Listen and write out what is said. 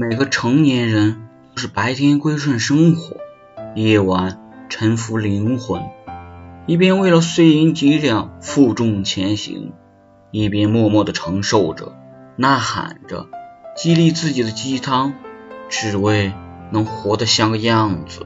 每个成年人都是白天归顺生活，夜晚臣服灵魂，一边为了碎银几两负重前行。一边默默的承受着，呐喊着，激励自己的鸡汤，只为能活得像个样子。